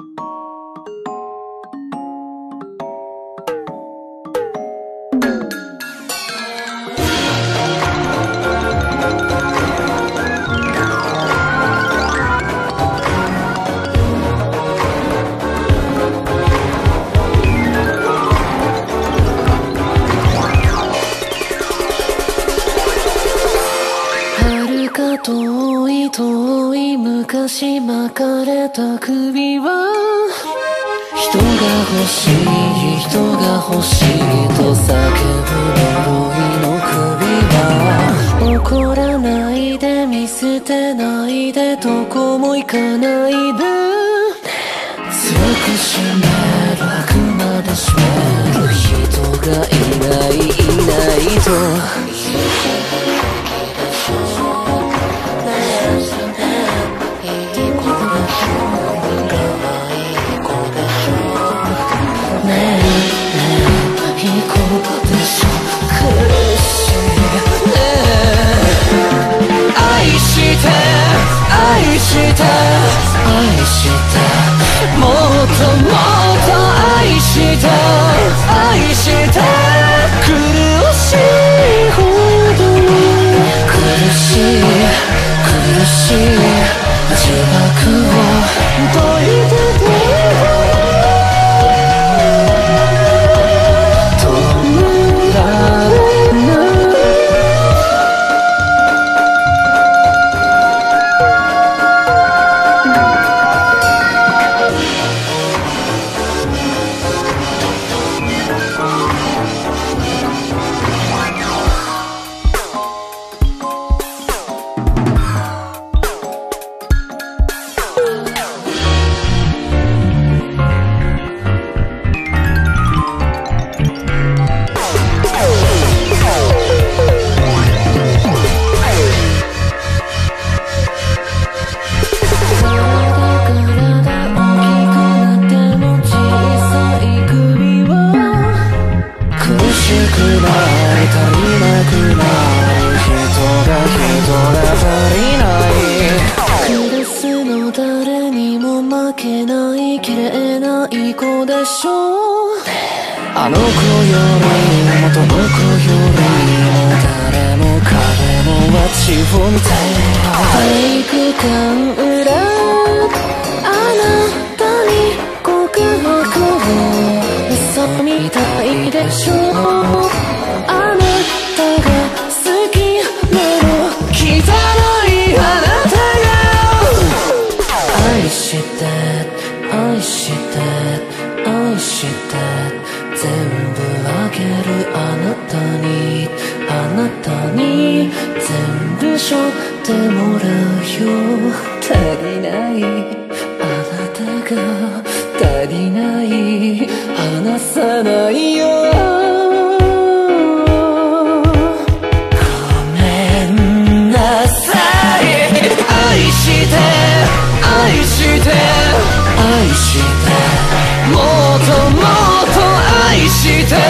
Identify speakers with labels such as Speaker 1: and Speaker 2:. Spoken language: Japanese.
Speaker 1: you 遠い昔巻かれた首は人が欲しい人が欲しいと叫ぶ呪いの首は怒らないで見捨てないでどこも行かないで。強く締める悪魔で締める人がいないいないと。愛ししくない足りなくない人が人が足りないクラスの誰にも負けない綺麗ない子でしょうあの子より元の子よりも誰も彼も街を見て体育館裏あなたに告白を嘘みたいでしょけるあなたにあなたに全部背負ってもらうよ足りない。あなたが足りない。離さない。よしてもっともっと愛して